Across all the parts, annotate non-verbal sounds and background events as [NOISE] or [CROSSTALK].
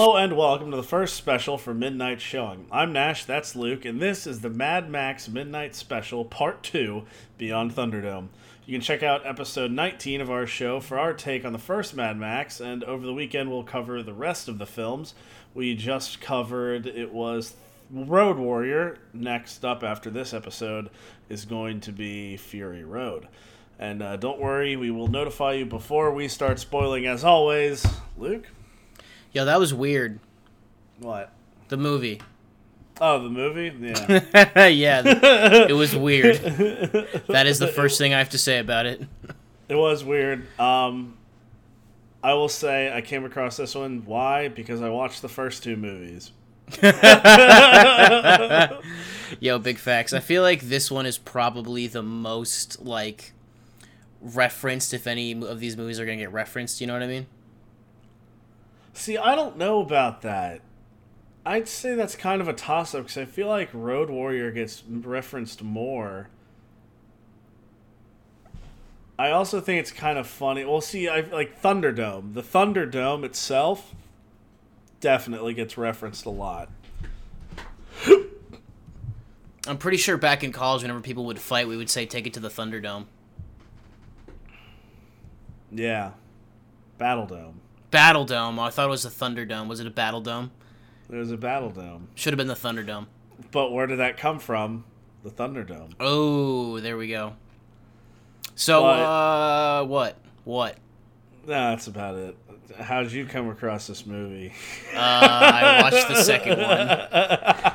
Hello and welcome to the first special for Midnight Showing. I'm Nash, that's Luke, and this is the Mad Max Midnight Special Part 2 Beyond Thunderdome. You can check out episode 19 of our show for our take on the first Mad Max, and over the weekend we'll cover the rest of the films. We just covered, it was Road Warrior. Next up after this episode is going to be Fury Road. And uh, don't worry, we will notify you before we start spoiling as always. Luke? Yo, that was weird. What? The movie. Oh, the movie? Yeah. [LAUGHS] yeah, it was weird. [LAUGHS] That is the first thing I have to say about it. It was weird. Um, I will say I came across this one. Why? Because I watched the first two movies. [LAUGHS] Yo, big facts. I feel like this one is probably the most like referenced if any of these movies are going to get referenced, you know what I mean? See, I don't know about that. I'd say that's kind of a toss up because I feel like Road Warrior gets referenced more. I also think it's kind of funny. Well, see, I like Thunderdome. The Thunderdome itself definitely gets referenced a lot. I'm pretty sure back in college, whenever people would fight, we would say, take it to the Thunderdome. Yeah. Battle Dome. Battle Dome. I thought it was a Thunderdome. Was it a Battle Dome? It was a Battle Dome. Should have been the Thunderdome. But where did that come from? The Thunderdome. Oh, there we go. So, But- uh, what? What? No, that's about it. How did you come across this movie? Uh, I watched the second one.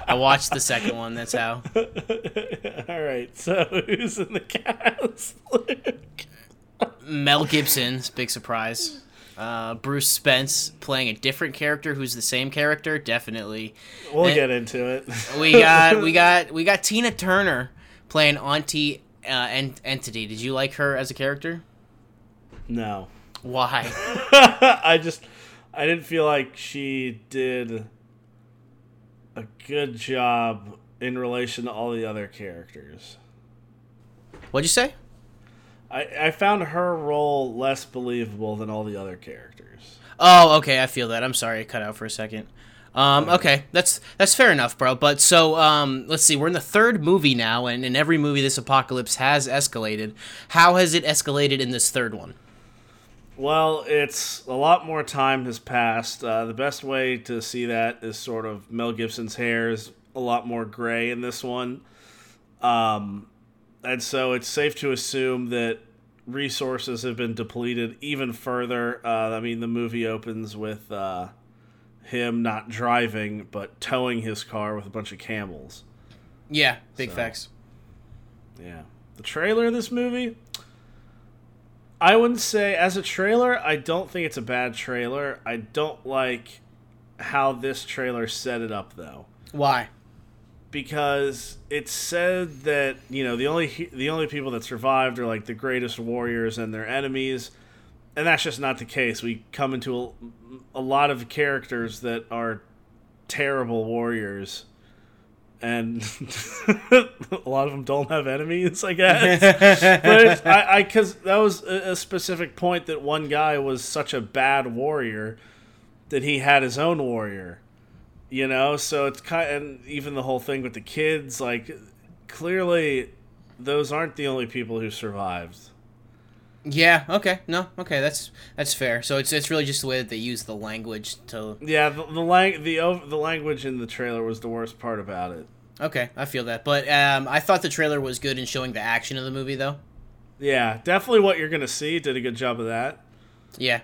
I watched the second one. That's how. [LAUGHS] All right, so who's in the cast? [LAUGHS] Mel Gibson's big surprise. Uh, Bruce Spence playing a different character who's the same character. Definitely. we'll Eh. get into it. [LAUGHS] We got we [LAUGHS] got we got Tina Turner playing Auntie uh, en- Entity. Did you like her as a character? no, Why? [LAUGHS] I just I didn't feel like she did a good job in relation to all the other characters. What'd you say? I, I found her role less believable than all the other characters. Oh, okay, I feel that. I'm sorry, I cut out for a second. Um, okay, that's that's fair enough, bro. But so, um, let's see. We're in the third movie now, and in every movie, this apocalypse has escalated. How has it escalated in this third one? Well, it's a lot more time has passed. Uh, the best way to see that is sort of Mel Gibson's hair is a lot more gray in this one. Um, and so it's safe to assume that resources have been depleted even further. Uh, I mean, the movie opens with uh, him not driving, but towing his car with a bunch of camels. Yeah, big So- facts. Yeah. The trailer of this movie, I wouldn't say as a trailer, I don't think it's a bad trailer. I don't like how this trailer set it up though. Why? Because it said that, you know, the only the only people that survived are like the greatest warriors and their enemies. And that's just not the case. We come into a, a lot of characters that are terrible warriors and [LAUGHS] a lot of them don't have enemies, I guess. [LAUGHS] but I, I, because that was a, a specific point that one guy was such a bad warrior that he had his own warrior, you know. So it's kind, and even the whole thing with the kids, like clearly, those aren't the only people who survived. Yeah. Okay. No. Okay. That's that's fair. So it's it's really just the way that they use the language to. Yeah, the the lang- the the language in the trailer was the worst part about it. Okay, I feel that. But um, I thought the trailer was good in showing the action of the movie, though. Yeah, definitely what you're gonna see. Did a good job of that. Yeah.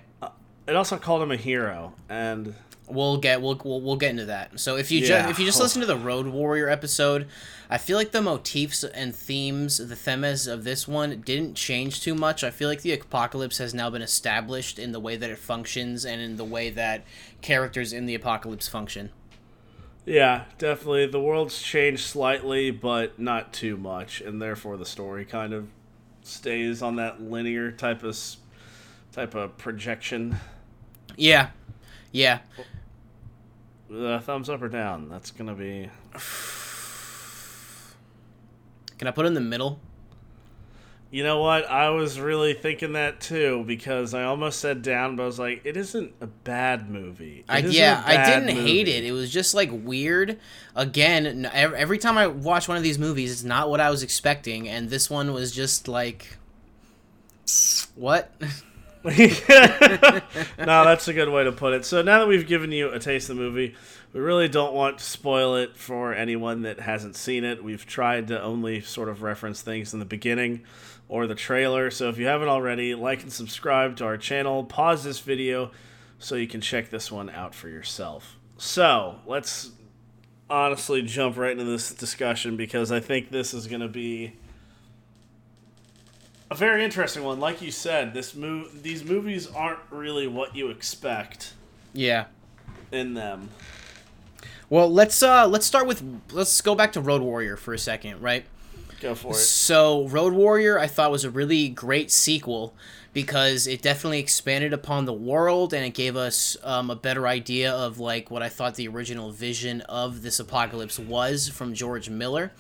It also called him a hero, and We'll get we'll, we'll, we'll get into that. So if you Yeah. ju- if you just listen to oh. the Road Warrior episode, I feel like the motifs and themes, the themes of this one didn't change too much. I feel like the apocalypse has now been established in the way that it functions and in the way that characters in the apocalypse function. Yeah, definitely. The world's changed slightly, but not too much, and therefore the story kind of stays on that linear type of type of projection. Yeah. Yeah. Uh, thumbs up or down? That's gonna be. Can I put in the middle? You know what? I was really thinking that too because I almost said down, but I was like, it isn't a bad movie. I, yeah, a I bad didn't hate it. It was just like weird. Again, every time I watch one of these movies, it's not what I was expecting, and this one was just like, [SNIFFS] what? [LAUGHS] [LAUGHS] no, that's a good way to put it. So now that we've given you a taste of the movie, we really don't want to spoil it for anyone that hasn't seen it. We've tried to only sort of reference things in the beginning or the trailer. So if you haven't already, like and subscribe to our channel. Pause this video so you can check this one out for yourself. So let's honestly jump right into this discussion because I think this is going to be a very interesting one. Like you said, this move these movies aren't really what you expect Yeah. in them. Well, let's uh let's start with let's go back to Road Warrior for a second, right? Go for it. So, Road Warrior, I thought was a really great sequel because it definitely expanded upon the world and it gave us um, a better idea of like what I thought the original vision of this apocalypse was from George Miller,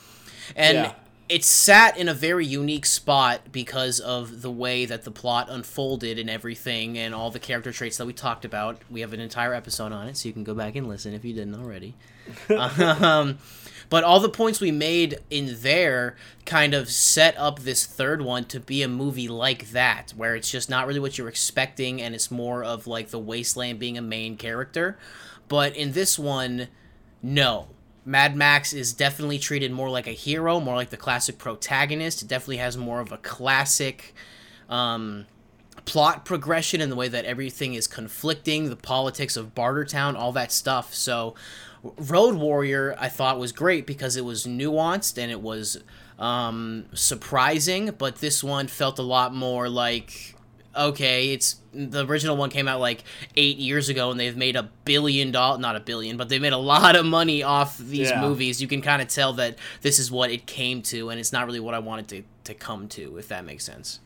and Yeah. It sat in a very unique spot because of the way that the plot unfolded and everything and all the character traits that we talked about. We have an entire episode on it, so you can go back and listen if you didn't already. [LAUGHS] um, but all the points we made in there kind of set up this third one to be a movie like that, where it's just not really what you're expecting and it's more of like the wasteland being a main character. But in this one, no. Mad Max is definitely treated more like a hero, more like the classic protagonist. It definitely has more of a classic um, plot progression in the way that everything is conflicting, the politics of Bartertown, all that stuff. So, Road Warrior, I thought was great because it was nuanced and it was um, surprising, but this one felt a lot more like okay, it's the original one came out like eight years ago, and they've made a billion dollar not a billion, but they made a [LAUGHS] lot of money off these Yeah. movies. You can kind of tell that this is what it came to, and it's not really what I wanted to to come to, if that makes sense.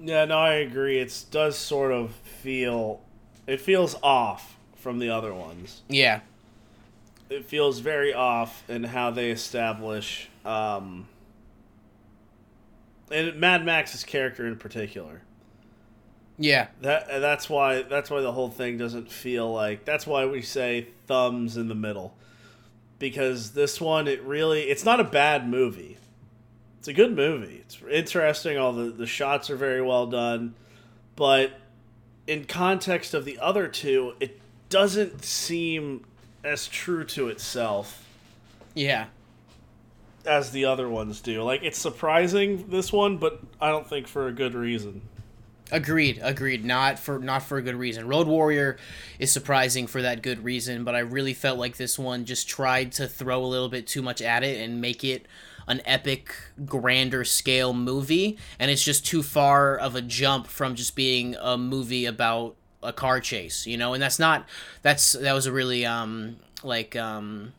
Yeah, no, I agree. It does sort of feel it feels off from the other ones. Yeah, It feels very off in how they establish um and Mad Max's character in particular. Yeah, That that's why that's why the whole thing doesn't feel like that's why we say thumbs in the middle. Because this one it really it's not a bad movie. It's a good movie. It's interesting, all the, the shots are very well done. But in context of the other two, it doesn't seem as true to itself yeah. as the other ones do. Like it's surprising this one, but I don't think for a good reason. Agreed, agreed. Not for not for a good reason. Road Warrior is surprising for that good reason, but I really felt like this one just tried to throw a little bit too much at it and make it an epic, grander scale movie, and it's just too far of a jump from just being a movie about a car chase, you know. And that's not that's that was a really um like um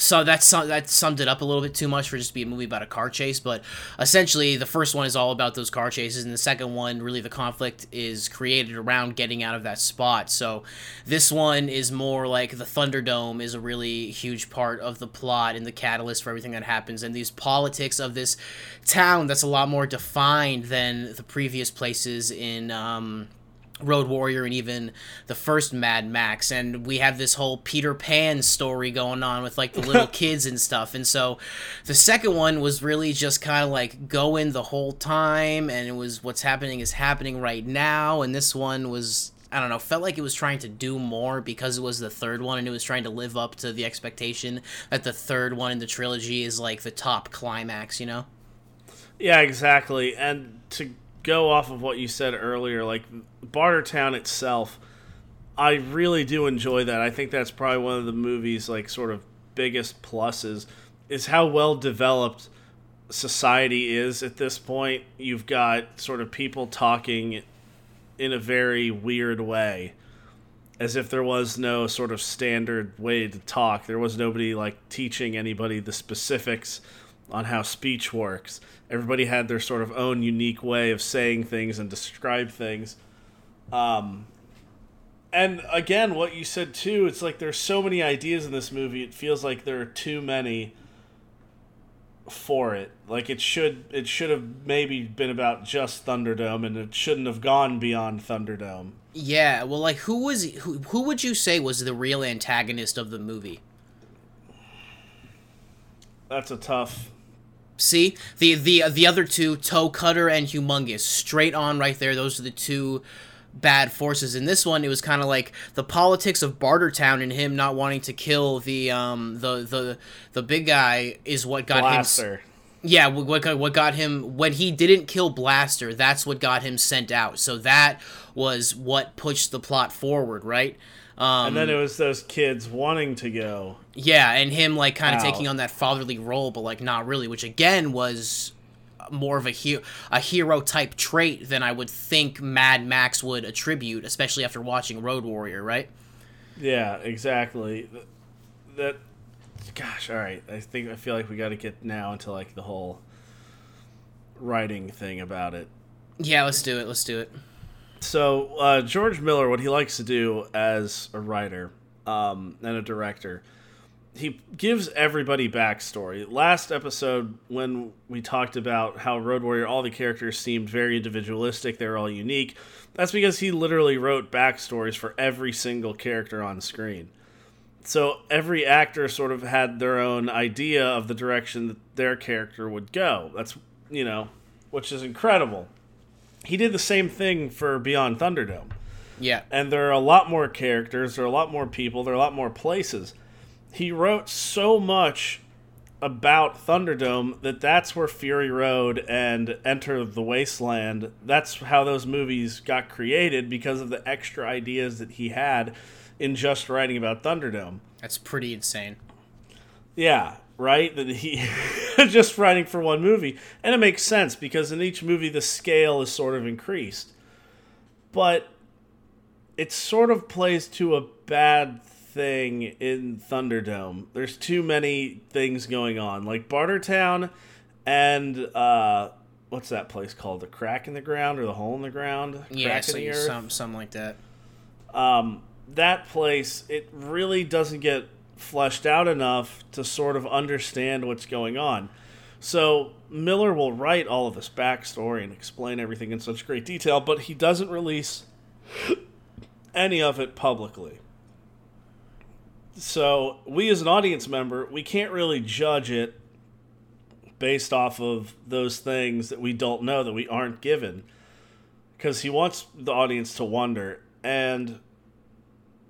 so that's that summed it up a little bit too much for just to be a movie about a car chase but essentially the first one is all about those car chases and the second one really the conflict is created around getting out of that spot. So this one is more like the thunderdome is a really huge part of the plot and the catalyst for everything that happens and these politics of this town that's a lot more defined than the previous places in um Road Warrior and even the first Mad Max and we have this whole Peter Pan story going on with like the little [LAUGHS] kids and stuff and so the second one was really just kind of like going the whole time and it was what's happening is happening right now and this one was I don't know felt like it was trying to do more because it was the third one and it was trying to live up to the expectation that the third one in the trilogy is like the top climax you know Yeah, exactly. And to go off of what you said earlier, like Bartertown itself, I really do enjoy that. I think that's probably one of the movie's like sort of biggest pluses is how well developed society is at this point. You've got sort of people talking in a very weird way. As if there was no sort of standard way to talk. There was nobody like teaching anybody the specifics on how speech works. Everybody had their sort of own unique way of saying things and describe things. Um, and again, what you said too, it's like there's so many ideas in this movie. It feels like there are too many for it. Like it should it should have maybe been about just Thunderdome and it shouldn't have gone beyond Thunderdome. Yeah, well like who was who who would you say was the real antagonist of the movie? That's a tough See? The the the other two, Toe Cutter and Humungus, straight on right there. Those are the two bad forces. In this one, it was kind of like the politics of Bartertown and him not wanting to kill the um the the the big guy is what got Blaster. him. Yeah, what got, what got him when he didn't kill Blaster? That's what got him sent out. So that was what pushed the plot forward, right? Um, and then it was those kids wanting to go. yeah, and him like kind of taking on that fatherly role, but like not really, which again was more of a hero a hero type trait than I would think Mad Max would attribute, especially after watching Road Warrior, right? Yeah, exactly. Th- That, gosh, all right. I think I feel like we got to get now into like the whole writing thing about it. Yeah, let's do it. Let's do it. So uh, George Miller, what he likes to do as a writer um, and a director, he gives everybody backstory. Last episode, when we talked about how Road Warrior, all the characters seemed very individualistic, they were all unique. That's because he literally wrote backstories for every single character on screen. So every actor sort of had their own idea of the direction that their character would go. That's, you know, which is incredible. He did the same thing for Beyond Thunderdome Yeah. and there are a lot more characters, there are a lot more people, there are a lot more places. He wrote so much about Thunderdome that that's where Fury Road and Enter the Wasteland, that's how those movies got created because of the extra ideas that he had in just writing about Thunderdome. That's pretty insane. Yeah, right? That he [LAUGHS] [LAUGHS] just writing for one movie. And it makes sense because in each movie the scale is sort of increased. But it sort of plays to a bad thing in Thunderdome. There's too many things going on. Like Bartertown and uh what's that place called? The crack in the ground or the hole in the ground? Yeah, crack so in the earth? some something like that. um, that place it really doesn't get fleshed out enough to sort of understand what's going on. So Miller will write all of this backstory and explain everything in such great detail, but he doesn't release any of it publicly. So we as an audience member, we can't really judge it based off of those things that we don't know that we aren't given because he wants the audience to wonder and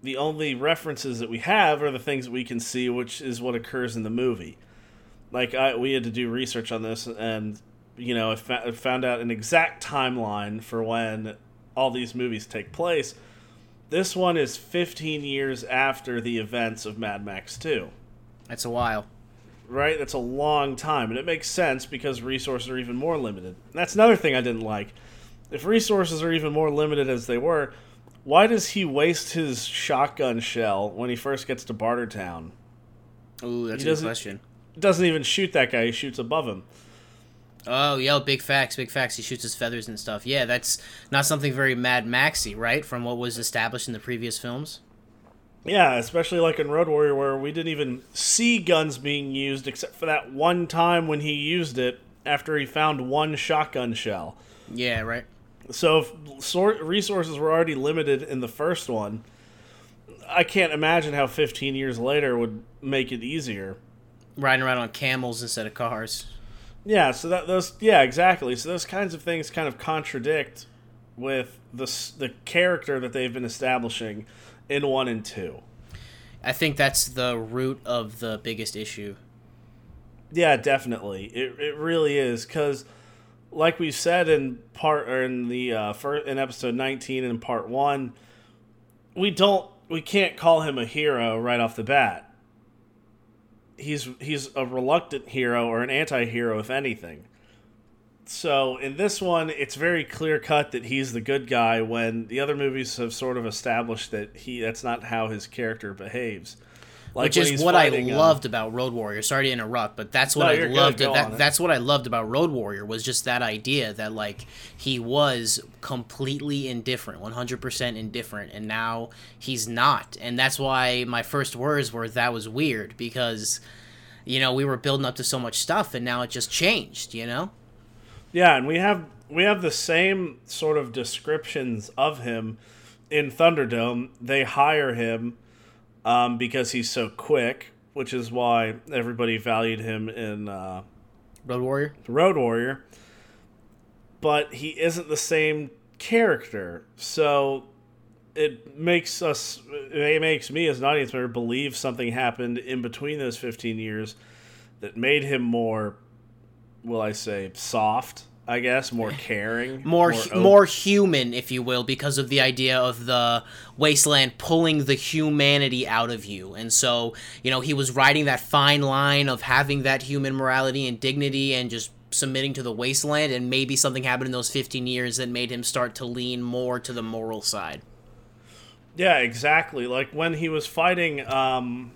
the only references that we have are the things that we can see which is what occurs in the movie like I, we had to do research on this and you know I fa- I found out an exact timeline for when all these movies take place this one is 15 years after the events of mad max 2 That's a while. right? That's a long time, and it makes sense because resources are even more limited. That's another thing I didn't like. If resources are even more limited as they were, why does he waste his shotgun shell when he first gets to Bartertown? Ooh, that's He a good question. Doesn't even shoot that guy; he shoots above him. Oh, yo, big facts, big facts. He shoots his feathers and stuff. Yeah, that's not something very Mad Maxy, right? From what was established in the previous films. Yeah, especially like in Road Warrior, where we didn't even see guns being used except for that one time when he used it after he found one shotgun shell. Yeah, right. So if resources were already limited in the first one, I can't imagine how 15 years later would make it easier. Riding around on camels instead of cars. Yeah, so that those yeah, exactly. So those kinds of things kind of contradict with the the character that they've been establishing in 1 and 2. I think that's the root of the biggest issue. Yeah, definitely. It it really is cuz like we said in part or in the uh first, in episode 19 and part 1, we don't we can't call him a hero right off the bat. He's he's a reluctant hero or an anti-hero if anything. So in this one, it's very clear cut that he's the good guy when the other movies have sort of established that he that's not how his character behaves. Like which is what I fighting, uh, loved about Road Warrior. Sorry to interrupt, but that's what No, I good. loved. That, that's what I loved about Road Warrior was just that idea that like he was completely indifferent, one hundred percent indifferent, and now he's not. And that's why my first words were that was weird because you know we were building up to so much stuff and now it just changed you know Yeah, and we have we have the same sort of descriptions of him in Thunderdome. They hire him um, because he's so quick, which is why everybody valued him in uh, road warrior? Road Warrior. But he isn't the same character, so it makes us it makes me as an audience member believe something happened in between those 15 years that made him more will I say soft I guess more [LAUGHS] caring more more, op- human if you will because of the idea of the wasteland pulling the humanity out of you. And so you know he was riding that fine line of having that human morality and dignity and just submitting to the wasteland and maybe something happened in those 15 years that made him start to lean more to the moral side. Yeah exactly. Like when he was fighting um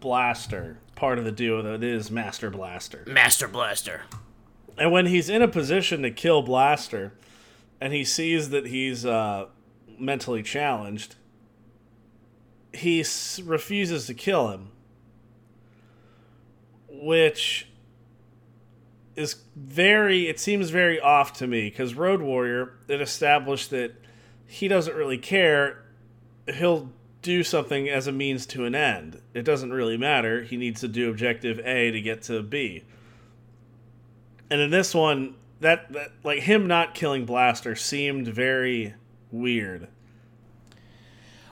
Blaster part of the duo that is Master Blaster. Master blaster And when he's in a position to kill Blaster, and he sees that he's uh, mentally challenged, he s- refuses to kill him. Which is very, it seems very off to me, because Road Warrior, it established that he doesn't really care. He'll do something as a means to an end. It doesn't really matter. He needs to do objective A to get to B. And in this one, that, that like him not killing Blaster seemed very weird.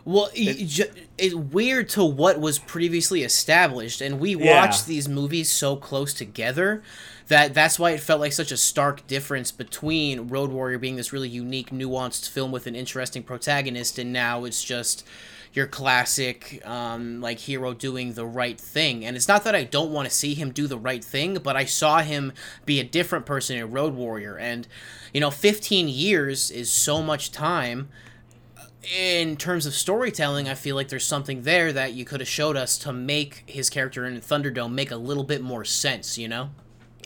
Well, it, it's weird to what was previously established, and we Yeah. watched these movies so close together that that's why it felt like such a stark difference between Road Warrior being this really unique, nuanced film with an interesting protagonist, and now it's just your classic um, like hero doing the right thing. And it's not that I don't want to see him do the right thing, but I saw him be a different person in Road Warrior, and you know, 15 years is so much time in terms of storytelling, I feel like there's something there that you could have showed us to make his character in Thunderdome make a little bit more sense, you know?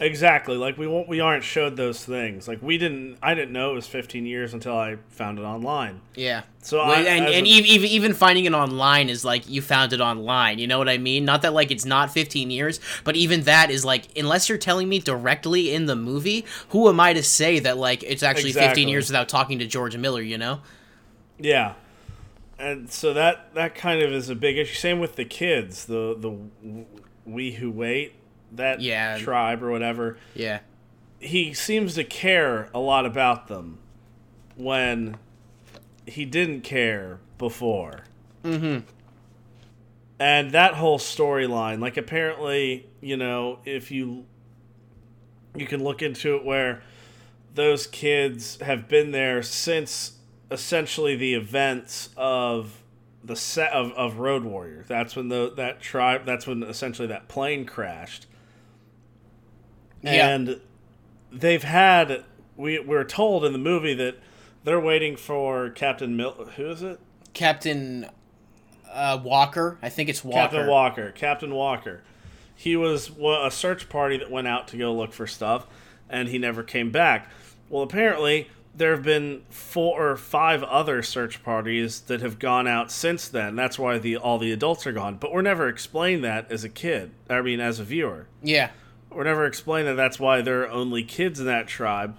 Exactly. Like we won't, we aren't showed those things. Like we didn't. I didn't know it was 15 years until I found it online. Yeah. So Well, I, and and a- even, even finding it online is like you found it online. You know what I mean? Not that like it's not 15 years, but even that is like unless you're telling me directly in the movie, who am I to say that like it's actually 15 years without talking to George Miller? You know? Yeah, and so that that kind of is a big issue. Same with the kids, the the we who wait that Yeah. tribe or whatever. Yeah. He seems to care a lot about them when he didn't care before. Mm-hmm. And that whole storyline, like apparently, you know, if you you can look into it where those kids have been there since essentially the events of the set of, of Road Warrior. That's when the that tribe that's when essentially that plane crashed. Yeah. And they've had we we're told in the movie that they're waiting for Captain Mil who is it? Captain uh, Walker, I think it's Walker. Captain Walker. Captain Walker. He was a search party that went out to go look for stuff, and he never came back. Well, apparently there have been four or five other search parties that have gone out since then. That's why the all the adults are gone. But we're never explained that as a kid. I mean, as a viewer, Yeah. We're never explained that that's why there are only kids in that tribe.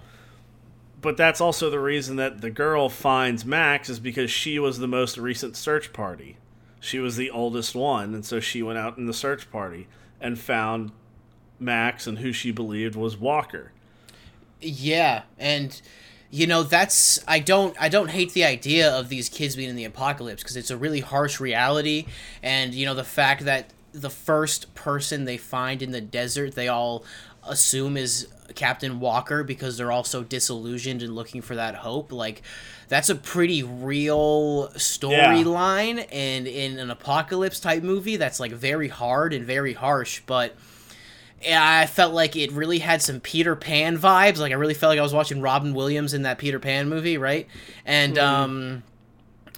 But that's also the reason that the girl finds Max is because she was the most recent search party. She was the oldest one, and so she went out in the search party and found Max and who she believed was Walker. Yeah, and you know that's I don't I don't hate the idea of these kids being in the apocalypse because it's a really harsh reality, and you know the fact that the first person they find in the desert they all assume is Captain Walker because they're all so disillusioned and looking for that hope like that's a pretty real storyline and in an apocalypse type movie that's like very hard and very harsh but I felt like it really had some Peter Pan vibes. Like I really felt like I was watching Robin Williams in that Peter Pan movie, right? And um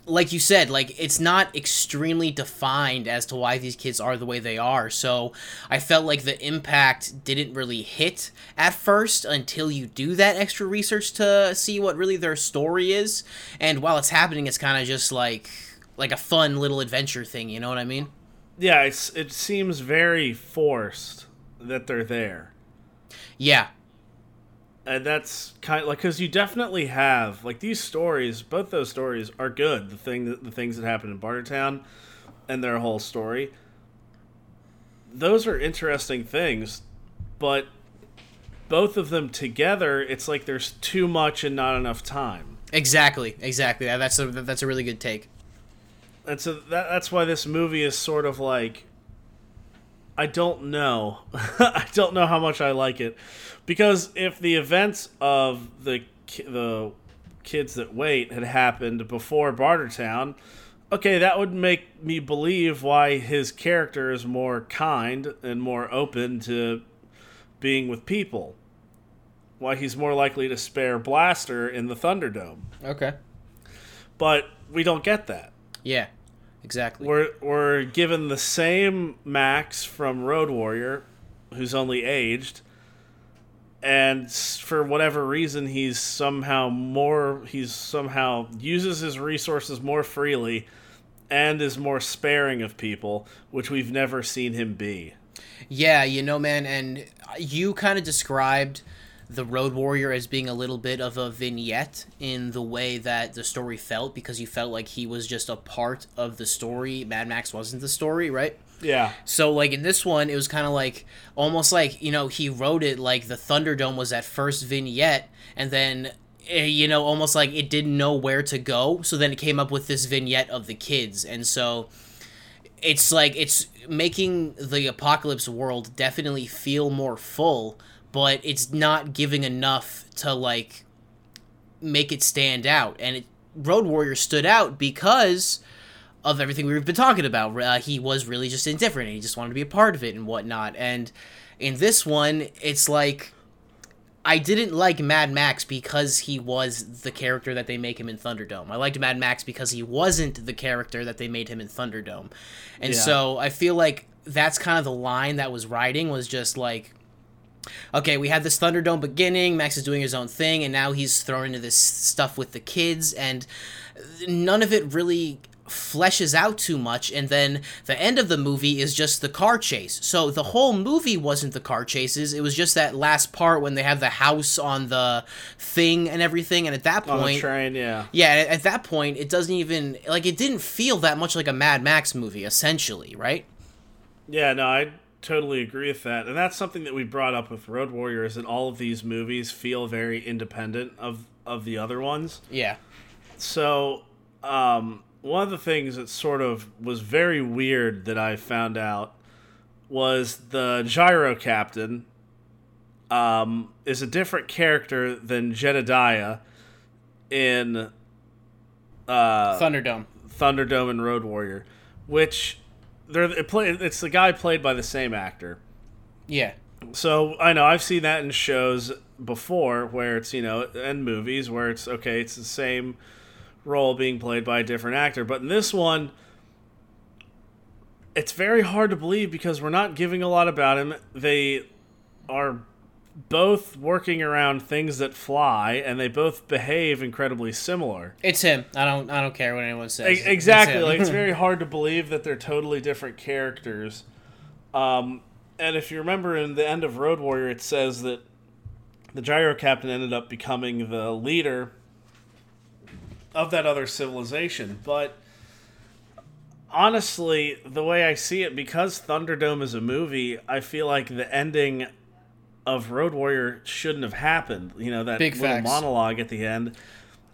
like you said, like it's not extremely defined as to why these kids are the way they are. So I felt like the impact didn't really hit at first until you do that extra research to see what really their story is. And while it's happening, it's kind of just like like a fun little adventure thing. You know what I mean? yeah, it's it seems very forced that they're there. Yeah, and that's kind of like because you definitely have like these stories both those stories are good the thing the things that happened in bartertown and their whole story. Those are interesting things but both of them together it's like there's too much and not enough time. Exactly exactly. That's a that's a really good take. And so that, that's why this movie is sort of like i don't know [LAUGHS] i don't know how much i like it because if the events of the the kids that wait had happened before Bartertown, okay, that would make me believe why his character is more kind and more open to being with people. Why he's more likely to spare Blaster in the Thunderdome. Okay. But we don't get that. Yeah, exactly. We're we're given the same Max from Road Warrior, who's only aged, and for whatever reason he's somehow more he's somehow uses his resources more freely and is more sparing of people which we've never seen him be yeah you know man and you kind of described the road warrior as being a little bit of a vignette in the way that the story felt because you felt like he was just a part of the story. Mad max wasn't the story right? Yeah. So like in this one, it was kind of like almost like you know he wrote it like the Thunderdome was that first vignette, and then eh, you know almost like it didn't know where to go, so then it came up with this vignette of the kids, and so it's like it's making the apocalypse world definitely feel more full, but it's not giving enough to like make it stand out, and it Road Warrior stood out because of everything we've been talking about. Uh, he was really just indifferent and he just wanted to be a part of it and whatnot. And in this one, it's like I didn't like Mad Max because he was the character that they make him in Thunderdome. I liked Mad Max because he wasn't the character that they made him in Thunderdome. And yeah. so I feel like that's kind of the line that was riding was just like okay, we had this Thunderdome beginning, Max is doing his own thing and now he's thrown into this stuff with the kids and none of it really fleshes out too much and then the end of the movie is just the car chase. So the whole movie wasn't the car chases it was just that last part when they have the house on the thing and everything and at that point on the train yeah. Yeah at that point it doesn't even like it didn't feel that much like a mad max movie essentially right? Yeah no i totally agree with that. And that's something that we brought up with road Warrior is that all of these movies feel very independent of of the other ones. Yeah. So um one of the things that sort of was very weird that I found out was the gyro captain um, is a different character than Jedediah in uh, Thunderdome, Thunderdome, and Road Warrior, which they're it play, it's the guy played by the same actor. Yeah. So I know I've seen that in shows before where it's you know and movies where it's okay it's the same role being played by a different actor. But in this one, it's very hard to believe because we're not giving a lot about him. They are both working around things that fly and they both behave incredibly similar. It's him. I don't I don't care what anyone says. exactly. It's like it's [LAUGHS] very hard to believe that they're totally different characters. Um, and if you remember in the end of Road Warrior it says that the gyro captain ended up becoming the leader of that other civilization. But honestly, the way I see it, because Thunderdome is a movie, I feel like the ending of Road Warrior shouldn't have happened. You know, that Big little facts. monologue at the end.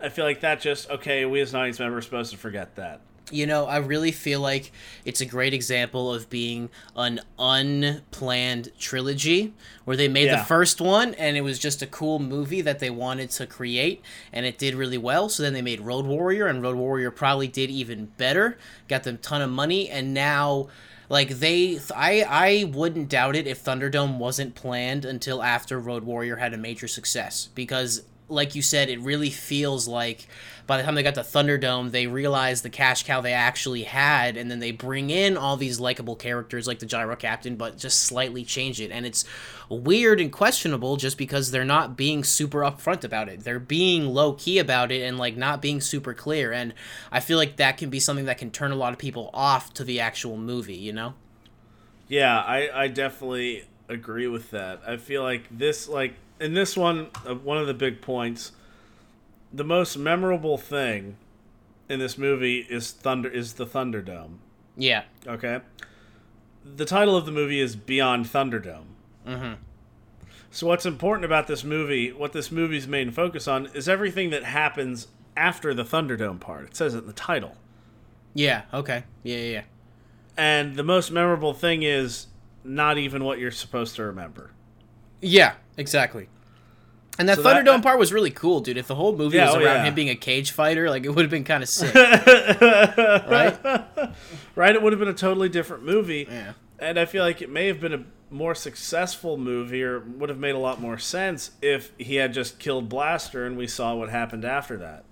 I feel like that just okay. We as an audience member are supposed to forget that you know, I really feel like it's a great example of being an unplanned trilogy where they made yeah. the first one and it was just a cool movie that they wanted to create and it did really well. So then they made Road Warrior and Road Warrior probably did even better, got them a ton of money, and now like they I I wouldn't doubt it if Thunderdome wasn't planned until after Road Warrior had a major success because like you said, it really feels like by the time they got to Thunderdome, they realized the cash cow they actually had, and then they bring in all these likable characters like the Gyro Captain, but just slightly change it. And it's weird and questionable just because they're not being super upfront about it. They're being low key about it and like not being super clear. And I feel like that can be something that can turn a lot of people off to the actual movie, you know? Yeah, I, I definitely agree with that. I feel like this, like, in this one, uh, one of the big points, the most memorable thing in this movie is thunder is the Thunderdome. Yeah. Okay. The title of the movie is Beyond Thunderdome. Mm-hmm. So what's important about this movie, what this movie's main focus on, is everything that happens after the Thunderdome part. It says it in the title. Yeah. Okay. Yeah. Yeah. yeah. And the most memorable thing is not even what you're supposed to remember. Yeah. Exactly. And that So Thunderdome that- part was really cool, dude. If the whole movie Yeah, was oh, around yeah. him being a cage fighter, like it would have been kind of [LAUGHS] sick, right? Right? It would have been a totally different movie. Yeah. And I feel like it may have been a more successful movie or would have made a lot more sense if he had just killed Blaster and we saw what happened after that.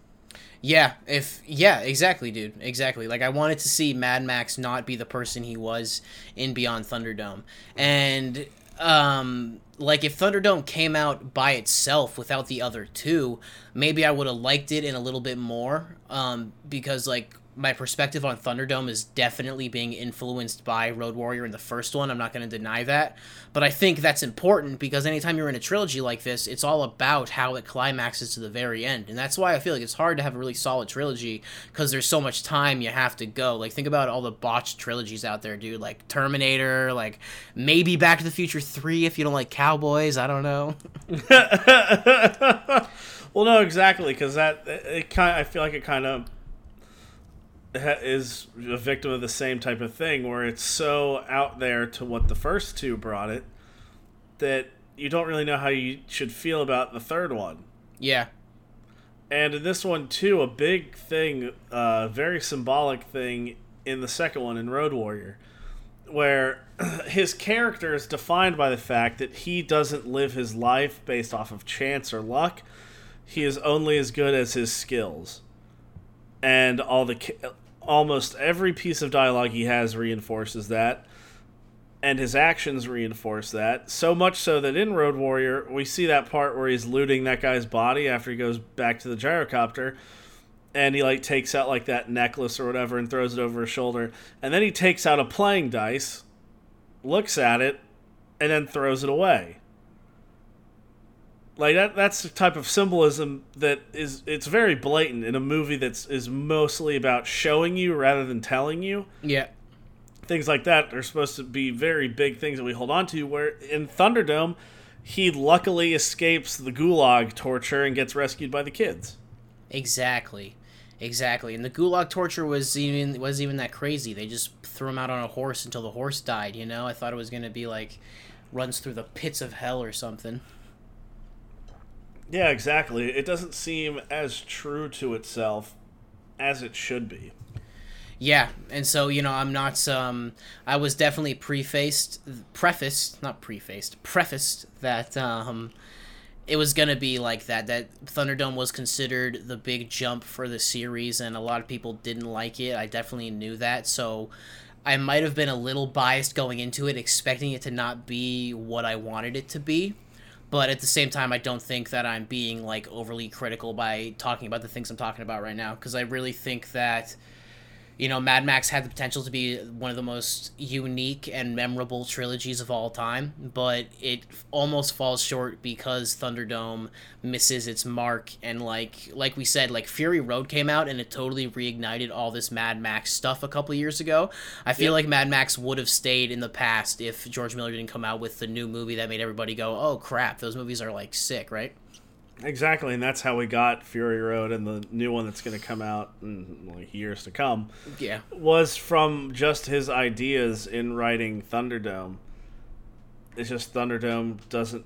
Yeah, if yeah, exactly, dude. Exactly. Like I wanted to see Mad Max not be the person he was in Beyond Thunderdome. And um like if Thunderdome came out by itself without the other two, maybe I would have liked it in a little bit more um because like my perspective on Thunderdome is definitely being influenced by Road Warrior in the first one. I'm not going to deny that. But I think that's important because anytime you're in a trilogy like this, it's all about how it climaxes to the very end. And that's why I feel like it's hard to have a really solid trilogy because there's so much time you have to go. Like, think about all the botched trilogies out there, dude. Like Terminator, like maybe Back to the Future 3 if you don't like cowboys. I don't know. [LAUGHS] [LAUGHS] Well, no, exactly, because that it kind. I feel like it kind of is a victim of the same type of thing, where it's so out there to what the first two brought it that you don't really know how you should feel about the third one. yeah. And in this one too, a big thing, uh, very symbolic thing in the second one in Road Warrior, where [CLEARS THROAT] his character is defined by the fact that he doesn't live his life based off of chance or luck. He is only as good as his skills, and all the almost every piece of dialogue he has reinforces that and his actions reinforce that. So much so that in Road Warrior, we see that part where he's looting that guy's body after he goes back to the gyrocopter, and he like takes out like that necklace or whatever and throws it over his shoulder, and then he takes out a playing dice, looks at it, and then throws it away. Like that that's the type of symbolism that is it's very blatant in a movie that's is mostly about showing you rather than telling you Yeah. things like that are supposed to be very big things that we hold on to. Where in Thunderdome, he luckily escapes the gulag torture and gets rescued by the kids. Exactly. Exactly. And the gulag torture was even was even that crazy. They just threw him out on a horse until the horse died, you know? I thought it was going to be like runs through the pits of hell or something. Yeah, exactly. It doesn't seem as true to itself as it should be. Yeah, and so you know, I'm not. Um, I was definitely prefaced, prefaced, not prefaced, prefaced that um, it was gonna be like that. That Thunderdome was considered the big jump for the series, and a lot of people didn't like it. I definitely knew that, so I might have been a little biased going into it, expecting it to not be what I wanted it to be. But at the same time, I don't think that I'm being like overly critical by talking about the things I'm talking about right now, because I really think that you know, Mad Max had the potential to be one of the most unique and memorable trilogies of all time, but it almost falls short because Thunderdome misses its mark and like like we said, like Fury Road came out and it totally reignited all this Mad Max stuff a couple years ago. I feel Yep. like Mad Max would have stayed in the past if George Miller didn't come out with the new movie that made everybody go, "Oh crap, those movies are like sick," right? Exactly, and that's how we got Fury Road and the new one that's going to come out in like years to come Yeah. was from just his ideas in writing Thunderdome. It's just Thunderdome doesn't.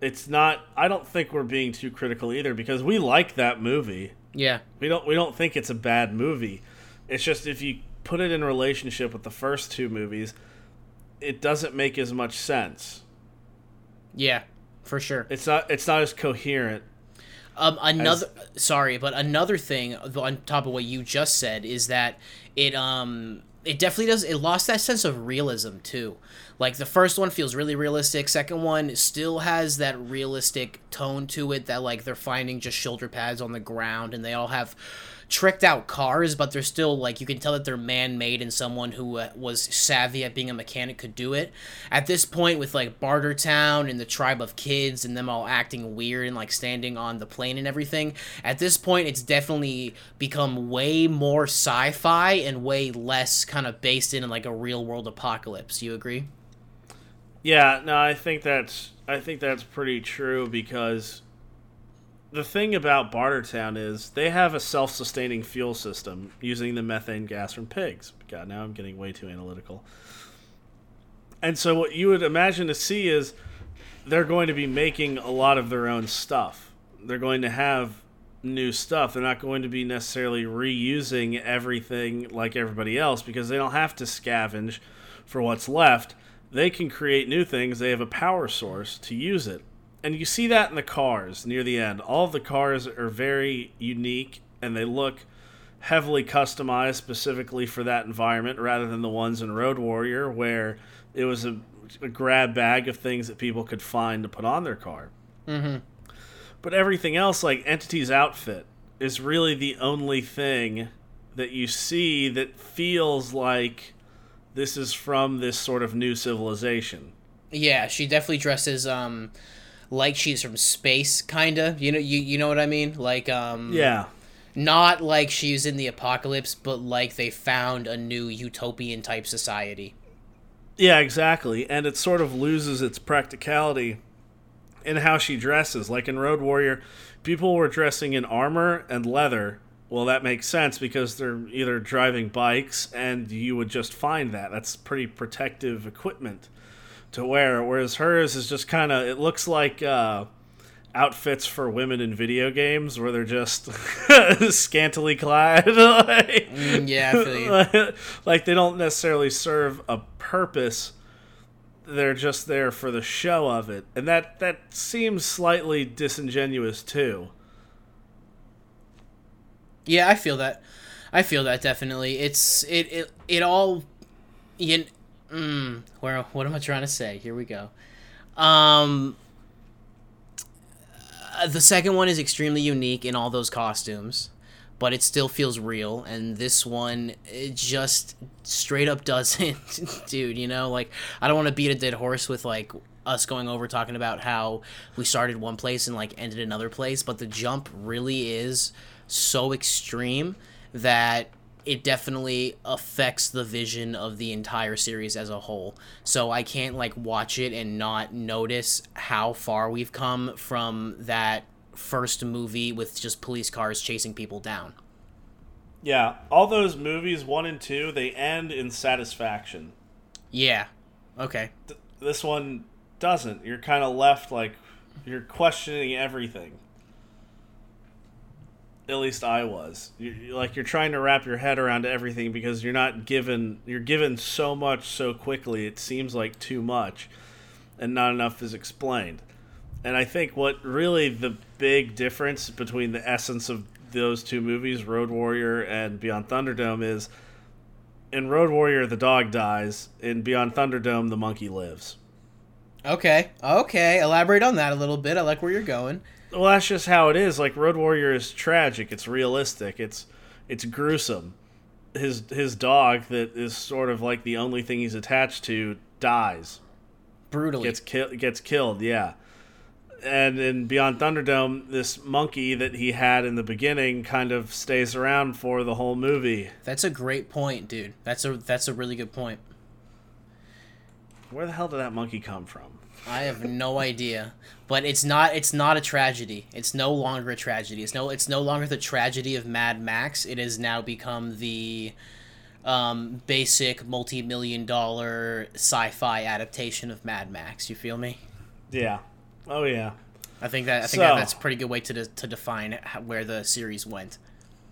It's not. I don't think we're being too critical either because we like that movie. Yeah. We don't. We don't think it's a bad movie. It's just if you put it in relationship with the first two movies, it doesn't make as much sense. Yeah. For sure. It's not. It's not as coherent. Um, another sorry, but another thing on top of what you just said is that it um it definitely does it lost that sense of realism too. Like the first one feels really realistic. Second one still has that realistic tone to it that like they're finding just shoulder pads on the ground and they all have tricked out cars, but they're still like you can tell that they're man made and someone who uh, was savvy at being a mechanic could do it. At this point, with like Bartertown and the tribe of kids and them all acting weird and like standing on the plane and everything, at this point, it's definitely become way more sci fi and way less kind of based in like a real world apocalypse. You agree? Yeah, no, I think that's I think that's pretty true because the thing about Bartertown is they have a self-sustaining fuel system using the methane gas from pigs. God, now I'm getting way too analytical. And so what you would imagine to see is they're going to be making a lot of their own stuff. They're going to have new stuff. They're not going to be necessarily reusing everything like everybody else because they don't have to scavenge for what's left. They can create new things. They have a power source to use it and you see that in the cars near the end. All the cars are very unique and they look heavily customized specifically for that environment rather than the ones in Road Warrior where it was a, a grab bag of things that people could find to put on their car. Mm-hmm. But everything else, like Entity's outfit, is really the only thing that you see that feels like this is from this sort of new civilization. Yeah, she definitely dresses um like she's from space, kinda. You know, you you know what I mean? Like, um, yeah, not like she's in the apocalypse, but like they found a new utopian type society. Yeah, exactly, and it sort of loses its practicality in how she dresses. Like in Road Warrior, people were dressing in armor and leather. Well, that makes sense because they're either driving bikes, and you would just find that. That's pretty protective equipment to wear, whereas hers is just kind of it looks like uh, outfits for women in video games where they're just [LAUGHS] scantily clad. [LAUGHS] like, mm, yeah, [LAUGHS] like they don't necessarily serve a purpose. They're just there for the show of it, and that that seems slightly disingenuous too. Yeah, I feel that. I feel that definitely. It's it it it all. You Mm, where what am I trying to say? Here we go. Um, uh, the second one is extremely unique in all those costumes, but it still feels real. And this one, it just straight up [LAUGHS] doesn't, dude. You know, like I don't want to beat a dead horse with like us going over talking about how we started one place and like ended another place, but the jump really is so extreme that it definitely affects the vision of the entire series as a whole. So I can't like watch it and not notice how far we've come from that first movie with just police cars chasing people down. Yeah, all those movies 1 and 2, they end in satisfaction. Yeah. Okay. Th- this one doesn't. You're kind of left like you're questioning everything at least I was. You, like you're trying to wrap your head around everything because you're not given you're given so much so quickly. It seems like too much, and not enough is explained. And I think what really the big difference between the essence of those two movies, Road Warrior and Beyond Thunderdome, is in Road Warrior the dog dies. In Beyond Thunderdome the monkey lives. Okay. Okay. Elaborate on that a little bit. I like where you're going well, that's just how it is. Like Road Warrior is tragic. It's realistic. It's it's gruesome. His his dog that is sort of like the only thing he's attached to dies. Brutally gets killed. Gets killed. Yeah. And in Beyond Thunderdome, this monkey that he had in the beginning kind of stays around for the whole movie. That's a great point, dude. That's a that's a really good point. Where the hell did that monkey come from? I have no idea, but it's not it's not a tragedy. It's no longer a tragedy. It's no it's no longer the tragedy of Mad Max. It has now become the um, basic multi-million dollar sci-fi adaptation of Mad Max. You feel me? Yeah. Oh yeah. I think that I think so, that, that's a pretty good way to de- to define where the series went.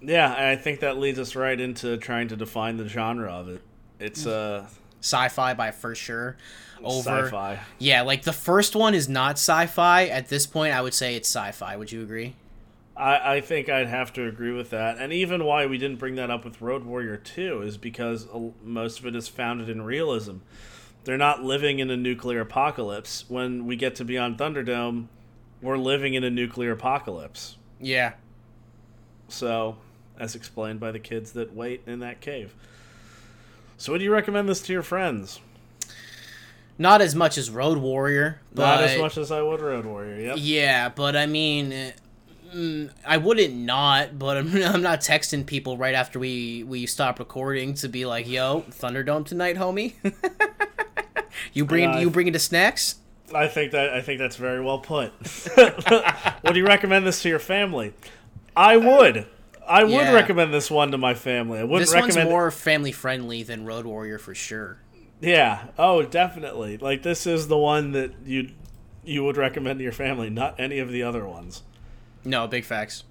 Yeah, I think that leads us right into trying to define the genre of it. It's uh sci-fi by for sure over sci-fi. Yeah, like the first one is not sci-fi. At this point, I would say it's sci-fi. Would you agree? I, I think I'd have to agree with that. And even why we didn't bring that up with Road Warrior 2 is because uh, most of it is founded in realism. They're not living in a nuclear apocalypse. When we get to Beyond Thunderdome, we're living in a nuclear apocalypse. Yeah. So, as explained by the kids that wait in that cave. So, would you recommend this to your friends? Not as much as Road Warrior, but Not as much as I would Road Warrior. Yep. Yeah, but I mean, uh, mm, I wouldn't not, but I'm, [LAUGHS] I'm not texting people right after we we stop recording to be like, "Yo, Thunderdome tonight, homie." [LAUGHS] you bring Yeah, I- you bringing the snacks? I think that I think that's very well put. [LAUGHS] would you recommend this to your family? I would. I would Yeah. recommend this one to my family. I wouldn't This one's recommend. more family friendly than Road Warrior for sure. Yeah. Oh, definitely. Like this is the one that you you would recommend to your family, not any of the other ones. No, big facts.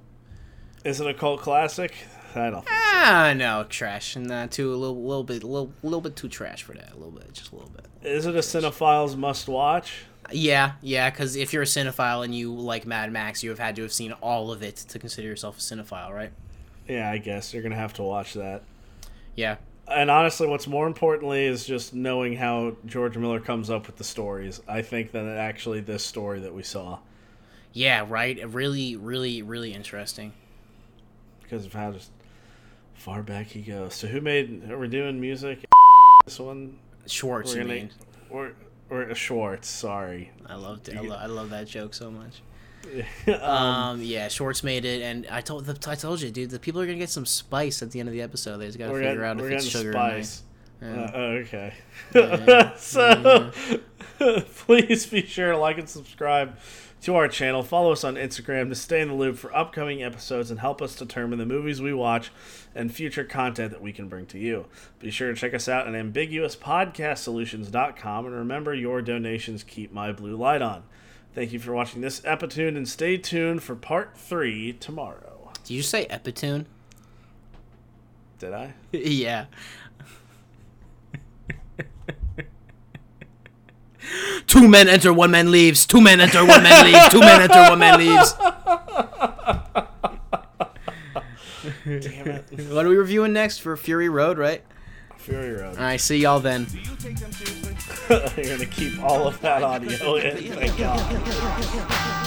Is it a cult classic? I don't. Ah, no, trash. Nah, too a little, little bit, little, little bit too trash for that. A little bit, just a little bit. Is it a cinephile's must watch? Yeah, yeah, because if you're a cinephile and you like Mad Max, you have had to have seen all of it to consider yourself a cinephile, right? Yeah, I guess you're gonna have to watch that. Yeah. And honestly, what's more importantly is just knowing how George Miller comes up with the stories. I think that actually this story that we saw Yeah, right. Really, really, really interesting. because of how just far back he goes. So who made? Are we doing music? [LAUGHS] This one Schwartz, we're you gonna mean? or or uh, Schwartz. Sorry. I loved it. I, lo- I love that joke so much. [LAUGHS] um, Um, yeah, Schwartz made it, and I told the, I told you, dude, the people are gonna get some spice at the end of the episode. They just gotta we're figure getting, out if it's sugar spice. or Uh. Yeah. oh, okay. Yeah. [LAUGHS] so, [LAUGHS] please be sure to like and subscribe to our channel. Follow us on Instagram to stay in the loop for upcoming episodes and help us determine the movies we watch and future content that we can bring to you. Be sure to check us out at ambiguouspodcastsolutions.com and remember your donations keep my blue light on. Thank you for watching this Epitune and stay tuned for part three tomorrow. Did you say Epitune? Did I? [LAUGHS] yeah. Two men enter, one man leaves. Two men enter, one man leaves. Two men enter, one man leaves. [LAUGHS] Damn it. What are we reviewing next for Fury Road, right? Fury Road. All right, see y'all then. Do you take them seriously? [LAUGHS] You're going to keep all of that audio in. Thank God.